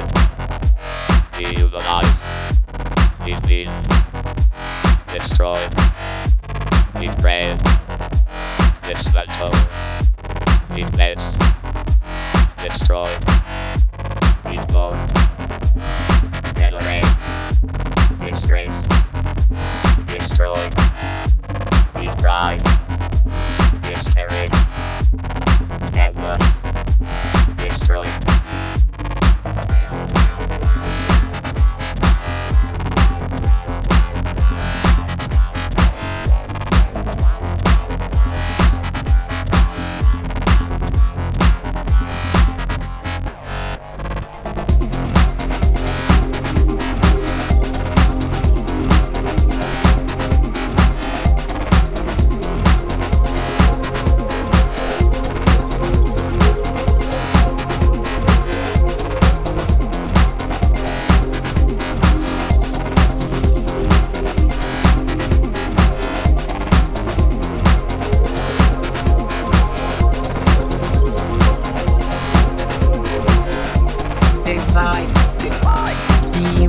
alive. Dehumanize. Demean. Destroy. Degrade. Dismantle.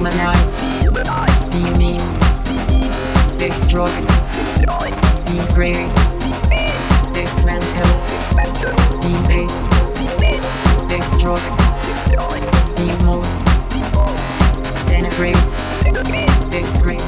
Dehumanize. Demean. Destroy. Degrade. Dismantle. Debase. Destroy. Demote. Denigrate. Destroy.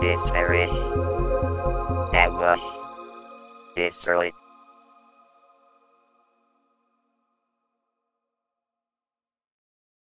Disparage. Ambush. Destroy.